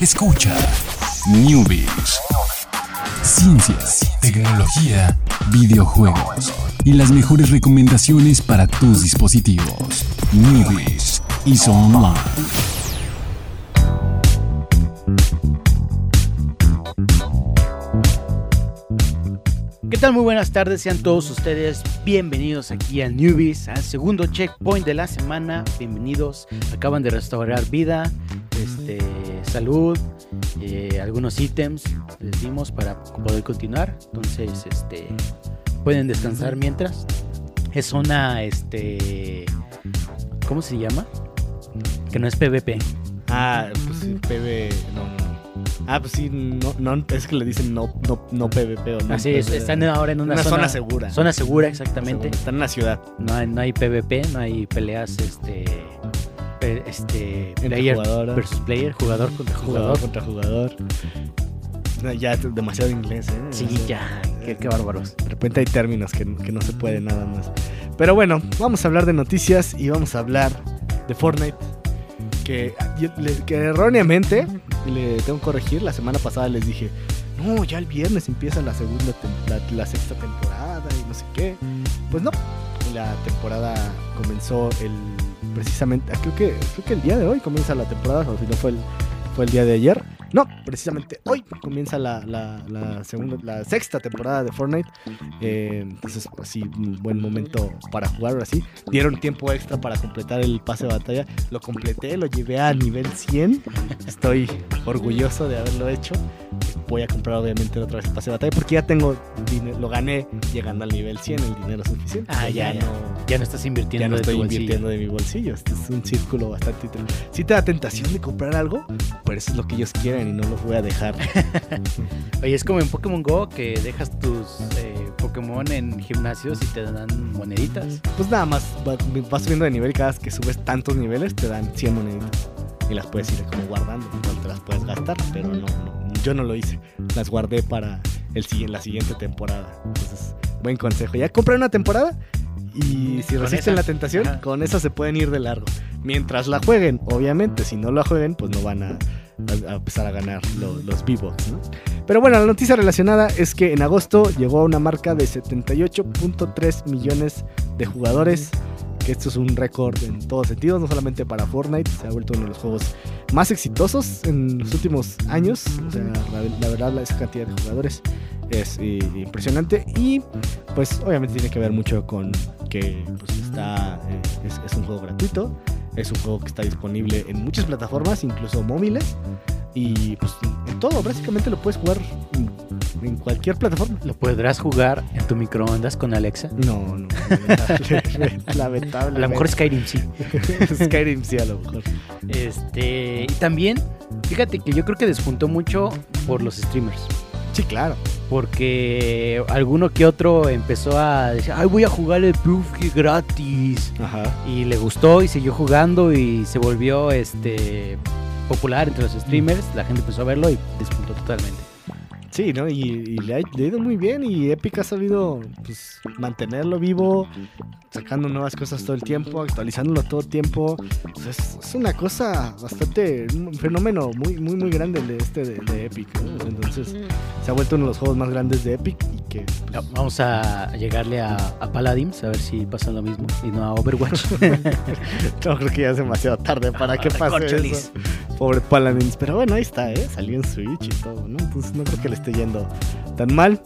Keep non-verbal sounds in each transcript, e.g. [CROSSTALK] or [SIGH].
Escucha Newbies. Ciencias, tecnología, videojuegos y las mejores recomendaciones para tus dispositivos. Newbies y Online. ¿Qué tal? Muy buenas tardes, sean todos ustedes bienvenidos aquí a Newbies, al segundo checkpoint de la semana. Bienvenidos, acaban de restaurar vida, este, salud, eh, algunos ítems les dimos para poder continuar. Entonces, este, pueden descansar mientras. Es una, este, ¿cómo se llama? Que no es PvP. Ah, pues sí, PV. No, no, no. Ah, pues sí, no, no, es que le dicen no, no, no PvP o no. Así es, están ahora en una, Una zona, zona segura. Zona segura, exactamente. Están en la ciudad. No hay, no hay PvP, no hay peleas, este, este, Entre player jugadoras. versus player, jugador contra Jugador jugador. contra jugador. No, ya es demasiado inglés, ¿eh? Sí, ya, qué, qué bárbaros. De repente hay términos que, que no se puede nada más. Pero bueno, vamos a hablar de noticias y vamos a hablar de Fortnite. Que, que erróneamente, le tengo que corregir, la semana pasada les dije, no, ya el viernes empieza la segunda, la sexta temporada y no sé qué. Pues no, la temporada comenzó el, precisamente, creo que, creo que el día de hoy comienza la temporada, o si no fue el, fue el día de ayer. No, precisamente hoy comienza la, la- segunda, la sexta temporada de Fortnite. Eh, entonces, pues sí, un buen momento para jugar ahora sí. Dieron tiempo extra para completar el pase de batalla. Lo completé, lo llevé a nivel 100. Estoy orgulloso de haberlo hecho. Voy a comprar obviamente otra vez el pase de batalla porque ya tengo dinero, lo gané llegando al nivel 100, el dinero suficiente. Ah, ya, ya. no, Ya no estás invirtiendo ya no de estoy invirtiendo de mi bolsillo. Este es un círculo bastante interesante. Si te da tentación de comprar algo, pero eso es lo que ellos quieren y no los voy a dejar. [LAUGHS] Oye, es como en Pokémon Go que dejas tus eh, Pokémon en gimnasios y te dan moneditas. Pues nada más va- vas subiendo de nivel y cada vez que subes tantos niveles te dan 100 moneditas. Y las puedes ir como guardando, igual te las puedes gastar, pero no, no, yo no lo hice. Las guardé para el, la siguiente temporada. Entonces, buen consejo. Ya compré una temporada y si resisten la tentación, Ajá. con esa se pueden ir de largo. Mientras la jueguen, obviamente, si no la jueguen, pues no van a, a- a empezar a ganar lo- los V-Bucks, ¿no? Pero bueno, la noticia relacionada es que en agosto llegó a una marca de 78.3 millones de jugadores. Que esto es un récord en todos sentidos, no solamente para Fortnite, se ha vuelto uno de los juegos más exitosos en los últimos años. O sea, la, verdad, esa cantidad de jugadores es eh, impresionante. Y pues obviamente tiene que ver mucho con que pues, está, eh, es, es un juego gratuito. Es un juego que está disponible en muchas plataformas, incluso móviles. Y pues en todo, básicamente lo puedes jugar en, cualquier plataforma. Lo podrás jugar en tu microondas con Alexa. No, no. Lamentable. [LAUGHS] lamentable. A lo mejor Skyrim sí. [LAUGHS] Skyrim sí, a lo mejor. Este, y también, fíjate que yo creo que despuntó mucho por los streamers. Sí, claro. Porque alguno que otro empezó a decir, ay, voy a jugar el PUBG gratis. Ajá. Y le gustó y siguió jugando y se volvió este popular entre los streamers. La gente empezó a verlo y despuntó totalmente. Sí, ¿no? Y, y le, ha, le ha ido muy bien y Epic ha sabido pues, mantenerlo vivo, sacando nuevas cosas todo el tiempo, actualizándolo todo el tiempo. Pues, es, es una cosa bastante, un fenómeno muy, muy, muy grande el de este de, de Epic. ¿no? Entonces se ha vuelto uno de los juegos más grandes de Epic y que Ya, Vamos a llegarle a, a Paladins a ver si pasa lo mismo y no a Overwatch. [LAUGHS] no creo que ya es demasiado tarde para [LAUGHS] que pase eso. Pobre Paladins. Pero bueno, ahí está, ¿eh? Salió en Switch y todo, ¿no? Entonces no creo que le esté yendo tan mal.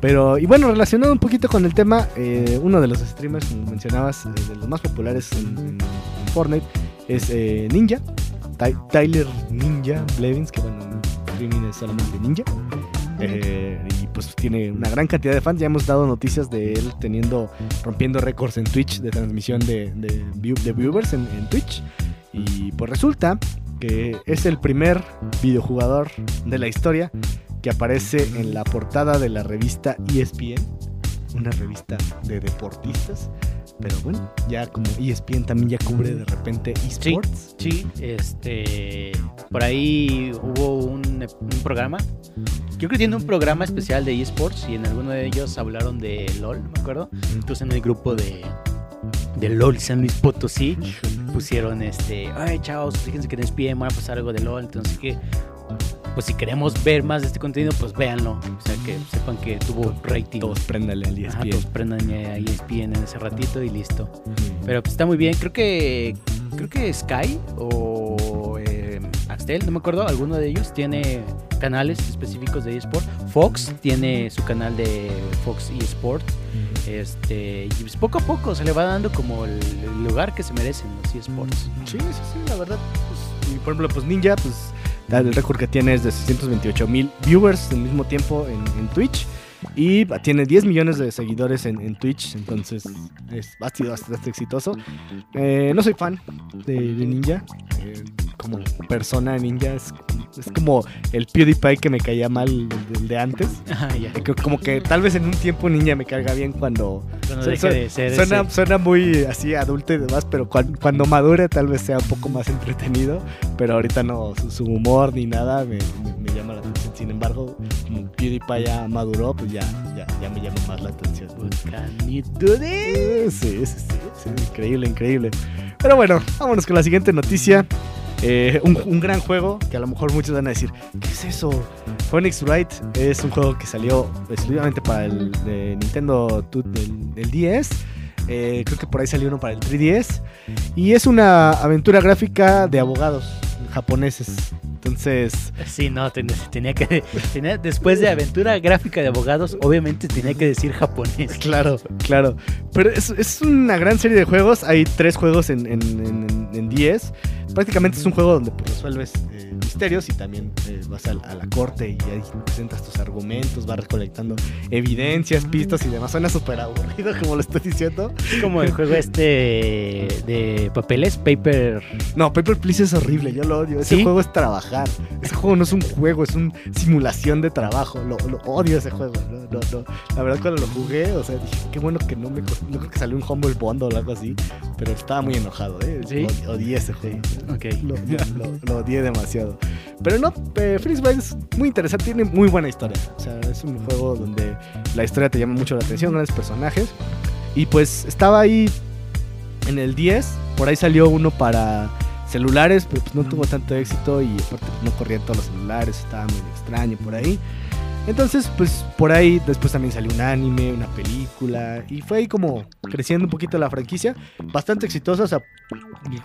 Pero, y bueno, relacionado un poquito con el tema, eh, uno de los streamers, como mencionabas, eh, de los más populares en, Fortnite, es eh, Ninja. Ty- Tyler Ninja Blevins, que bueno, en streaming es solamente Ninja. Y pues tiene una gran cantidad de fans. Ya hemos dado noticias de él teniendo, rompiendo récords en Twitch de transmisión de, de, view- de viewers en Twitch. Y pues resulta que es el primer videojugador de la historia que aparece en la portada de la revista ESPN, una revista de deportistas. Pero bueno, ya como ESPN también ya cubre de repente esports. Sí, este. Por ahí hubo un, un programa. Yo creo que tiene un programa especial de eSports y en alguno de ellos hablaron de LOL, me acuerdo. Entonces en el grupo de, de LOL San Luis Potosí pusieron este. Ay, chavos, fíjense que en ESPN van a pasar algo de LOL. Entonces que pues si queremos ver más de este contenido, pues véanlo. O sea, que sepan que tuvo rating. Todos préndale al Ajá, ESPN. todos prendan a ESPN en ese ratito y listo. Pero pues, está muy bien. Creo que creo que Sky o eh, Axtel, no me acuerdo, alguno de ellos tiene canales específicos de eSport. Fox tiene su canal de Fox eSport. Este, y pues poco a poco se le va dando como el, el lugar que se merecen los eSports. Sí, sí, sí, la verdad. pues, y por ejemplo, pues Ninja, pues el récord que tiene es de 628 mil viewers al mismo tiempo en, en Twitch. Y tiene 10 millones de seguidores en, en Twitch, entonces es, ha sido bastante exitoso. Eh, no soy fan de, de Ninja, eh, como persona Ninja es, es como el PewDiePie que me caía mal el, el de antes. [LAUGHS] Ya. Creo Como que tal vez en un tiempo Ninja me caiga bien cuando Cuando Su- su- de ser Suena, ese- suena muy así adulto y demás, pero cuan- cuando, madure tal vez sea un poco más entretenido. Pero ahorita no, su, su humor ni nada me, me- me llama la atención. Sin embargo, PewDiePie ya maduró, pues ya, ya, ya me llama más la atención. Sí, sí, sí, sí, increíble, increíble. Pero bueno, vámonos con la siguiente noticia. Eh, un, un gran juego que a lo mejor muchos van a decir, ¿qué es eso? Phoenix Wright es un juego que salió exclusivamente para el de Nintendo del, del 10. Eh, creo que por ahí salió uno para el 3DS. Y es una aventura gráfica de abogados japoneses. Entonces, Sí, no, ten- tenía que. tenía- después de aventura gráfica de abogados, obviamente tenía que decir japonés. Claro, claro. Pero es, es una gran serie de juegos. Hay tres juegos en, en, en- en 10. Prácticamente es un juego donde pues, resuelves eh, misterios y también eh, vas al- a, la corte y ahí presentas tus argumentos, vas recolectando evidencias, pistas y demás. Suena súper aburrido como lo estoy diciendo. Es como el juego este de papeles, Paper. No, Paper Please es horrible, yo lo odio. Ese ¿Sí? juego es trabajar. Ese juego no es un juego, es una simulación de trabajo. Lo, lo odio ese juego. No, no, no. La verdad, cuando lo jugué, o sea, dije, qué bueno que no me. No creo que salió un Humble Bundle o algo así. Pero estaba muy enojado, ¿eh? ¿Sí? Odi- Odié ese juego. Ok. Lo, [LAUGHS] lo- lo odié demasiado. Pero no, eh, Phoenix Wright es muy interesante, tiene muy buena historia. O sea, es un juego donde la historia te llama mucho la atención, grandes personajes. Y pues estaba ahí en el 10, por ahí salió uno para celulares, pero pues no tuvo tanto éxito y aparte pues, no corrían todos los celulares, estaba muy extraño por ahí. Entonces, pues por ahí después también salió un anime, una película y fue ahí como creciendo un poquito la franquicia, bastante exitosa, o sea,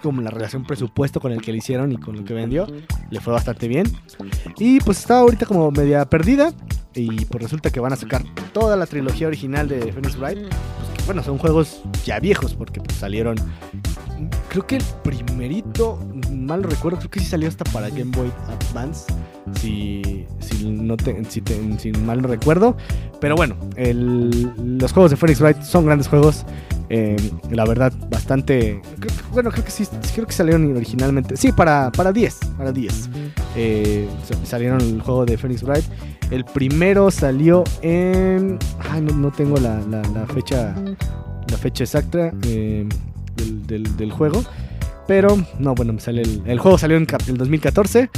como la relación presupuesto con el que le hicieron y con lo que vendió, le fue bastante bien. Y pues estaba ahorita como media perdida y pues resulta que van a sacar toda la trilogía original de Phoenix Wright. Pues que, bueno, son juegos ya viejos porque pues salieron creo que el primerito, mal recuerdo, creo que sí salió hasta para Game Boy Advance. Si, si, no te- si, te- si mal no recuerdo. Pero bueno, los juegos de Phoenix Wright son grandes juegos. eh, la verdad, bastante. bueno, creo que sí, creo que salieron originalmente. Sí, para, para 10. Para 10. Eh, sa- salieron el juego de Phoenix Wright. El primero salió en. Ay, no, no tengo la fecha. La fecha exacta. eh, del, del- del juego. Pero, no, bueno, me sale el, el juego salió en el 2014.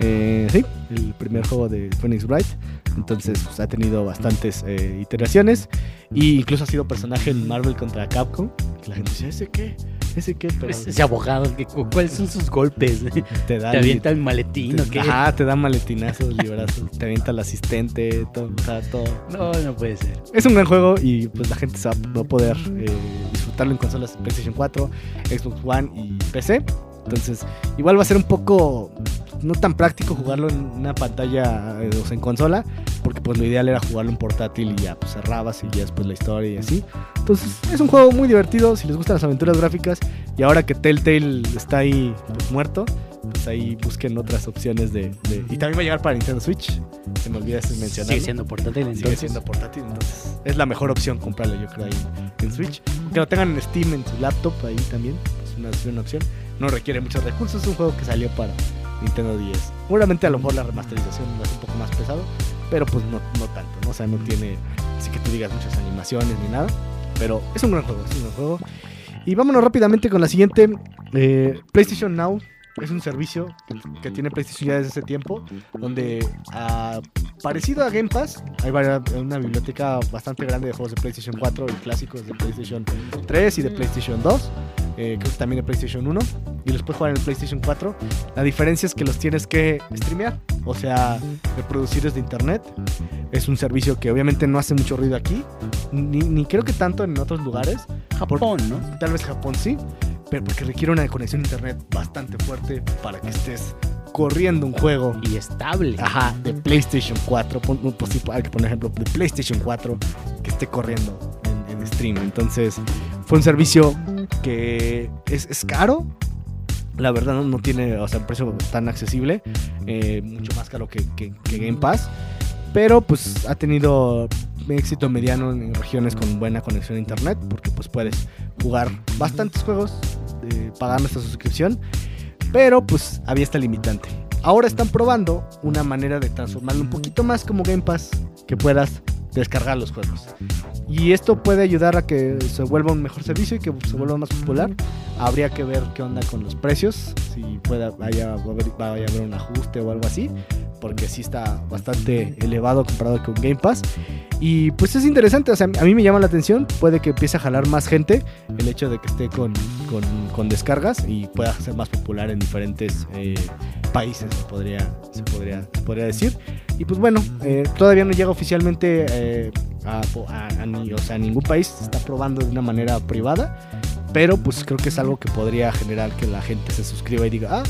eh, sí, el primer juego de Phoenix Wright. Entonces, pues, ha tenido bastantes eh, iteraciones. E incluso ha sido personaje en Marvel contra Capcom. La gente dice, ¿ese qué? ¿Ese qué? Pero Ese abogado, ¿cuáles son sus golpes? [LAUGHS] te da ¿Te avienta el maletín o te- qué? Ajá, te da maletinazos, librazos. te avienta el asistente, todo, o sea, todo. No, no puede ser. Es un gran juego y pues la gente se va va a poder eh, disfrutarlo en consolas PlayStation 4, Xbox One y PC. Entonces, igual va a ser un poco no tan práctico jugarlo en una pantalla, eh, o sea, en consola, porque pues lo ideal era jugarlo en portátil y ya pues cerrabas y ya después la historia y así. Entonces, es un juego muy divertido si les gustan las aventuras gráficas y ahora que Telltale está ahí pues, muerto, pues ahí busquen otras opciones de, de- Y también va a llegar para Nintendo Switch, se me olvida mencionarlo. Sigue siendo portátil Sigue entonces. siendo portátil, entonces es la mejor opción comprarlo, yo creo, ahí en, Switch. Que lo tengan en Steam, en su laptop, ahí también, es una, es una opción. No requiere muchos recursos, es un juego que salió para Nintendo 10. Seguramente a lo mejor la remasterización a ser un poco más pesado, pero pues no, no tanto, ¿no? O sea, no tiene, así que tú digas muchas animaciones ni nada, pero es un gran juego, es un gran juego. Y vámonos rápidamente con la siguiente, eh, PlayStation Now. Es un servicio que- tiene PlayStation ya desde ese tiempo, donde ah, parecido a Game Pass, hay varia- una biblioteca bastante grande de juegos de PlayStation 4 y clásicos de PlayStation 3 y de PlayStation 2. eh, creo que también de PlayStation 1 y los puedes jugar en el PlayStation 4. La diferencia es que los tienes que streamear o sea, reproducir desde internet. Es un servicio que obviamente no hace mucho ruido aquí, ni, ni creo que tanto en otros lugares. Japón, ¿no? Tal vez Japón sí, pero porque requiere una conexión a internet bastante fuerte para que estés corriendo un juego Y estable. Ajá, de PlayStation 4. pon- pues sí, hay que poner ejemplo de PlayStation 4 que esté corriendo en, en stream. Entonces, fue un servicio que es, es caro. La verdad no, no tiene o sea, un precio tan accesible. eh, mucho más caro que, que- que Game Pass. Pero pues ha tenido éxito mediano en regiones con buena conexión a internet. Porque pues puedes jugar bastantes juegos eh, pagando esta suscripción. Pero pues había esta limitante. Ahora están probando una manera de transformarlo un poquito más como Game Pass, que puedas descargar los juegos. Y esto puede ayudar a que se vuelva un mejor servicio y que se vuelva más popular. Habría que ver qué onda con los precios, si pueda, vaya, vaya a haber un ajuste o algo así, porque sí está bastante elevado comparado con Game Pass. Y pues es interesante, o sea, a mí me llama la atención, puede que empiece a jalar más gente el hecho de que esté con, con, con descargas y pueda ser más popular en diferentes eh, países, se podría, se, podría, se podría decir. Y pues bueno, eh, todavía no llega oficialmente eh, a, a- a ni- o sea, a ningún país, se está probando de una manera privada, pero pues creo que es algo que podría generar que la gente se suscriba y diga, ah,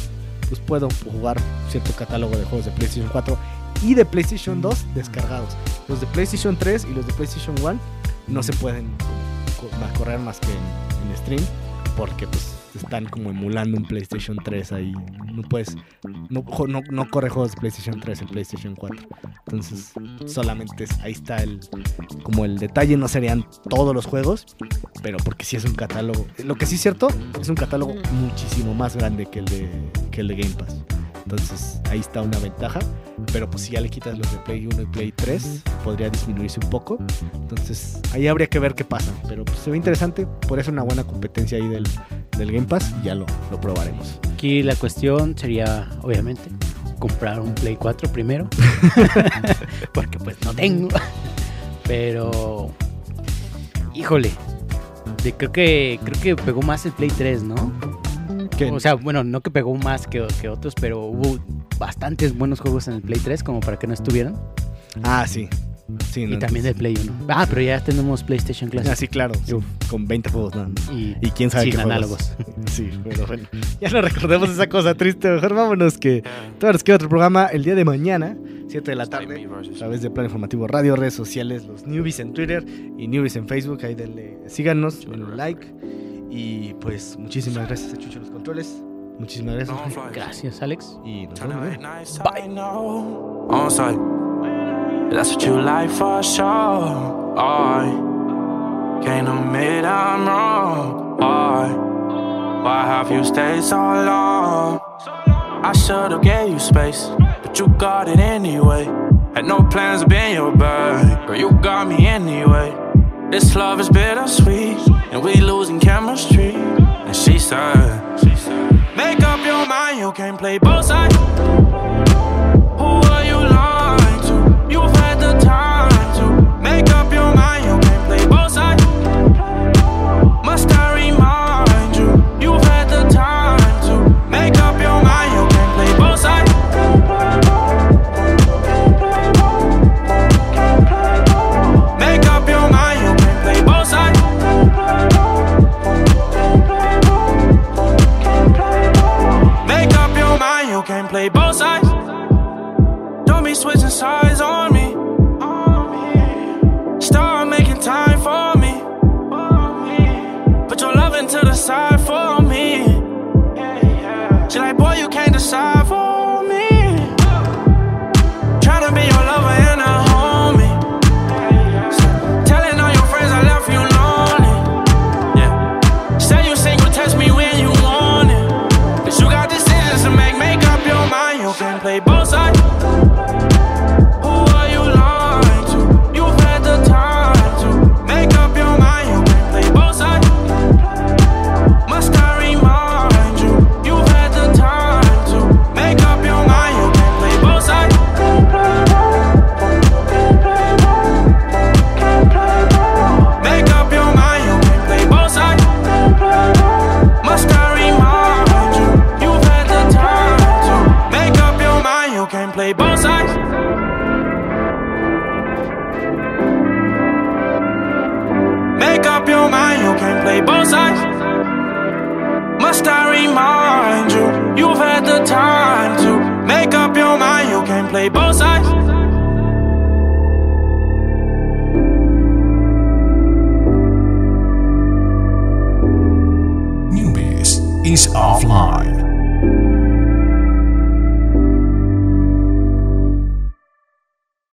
pues puedo jugar cierto catálogo de juegos de PlayStation 4 y de PlayStation 2 descargados. Los de PlayStation 3 y los de PlayStation 1 no se pueden correr más que en, en stream porque pues están como emulando un PlayStation 3 ahí. No puedes, no, no, no corre juegos de PlayStation 3 en PlayStation 4. Entonces solamente es- ahí está el como el detalle, no serían todos los juegos, pero porque sí es un catálogo. Lo que sí es cierto, es un catálogo muchísimo más grande que el de, que el de Game Pass. Entonces ahí está una ventaja. Pero pues si ya le quitas los de Play 1 y Play 3, podría disminuirse un poco. Entonces ahí habría que ver qué pasa. Pero pues, se ve interesante. Por eso una buena competencia ahí del, del Game Pass. Ya lo, lo probaremos. Aquí la cuestión sería, obviamente, comprar un Play 4 primero. [LAUGHS] [LAUGHS] Porque pues no tengo. Pero. Híjole. De, creo que creo que pegó más el Play 3, ¿no? ¿Qué? O sea, bueno, no que pegó más que, que otros, pero hubo bastantes buenos juegos en el Play 3 como para que no estuvieran. ah, sí. Sí Y también del Play 1. Ah, pero ya tenemos PlayStation Classic. Ah, sí, claro. sí, con 20 juegos nada más. Y, Y quién sabe sin qué juegos. análogos. [LAUGHS] Sí, pero bueno. Ya no recordemos esa cosa triste. Mejor vámonos que todavía nos queda otro programa el día de mañana, 7 de la tarde, a través de Plan Informativo Radio, redes sociales, los newbies en Twitter y newbies en Facebook. Ahí denle, síganos, denle un like. Y pues muchísimas gracias a Chucho los controles. Muchísimas gracias. Gracias, Alex. Y nos vemos. Bye. That's what you like for sure. I can't admit I'm wrong. Why? Why have you stayed so long? I should've gave you space, but you got it anyway. Had no plans of being your bag, girl. You got me anyway. This love is bittersweet, and we losing chemistry. And she said, Make up your mind, you can't play both sides. Play both sides. Must I remind you, you've had the time to make up your mind, you can play both sides. Newbies is offline.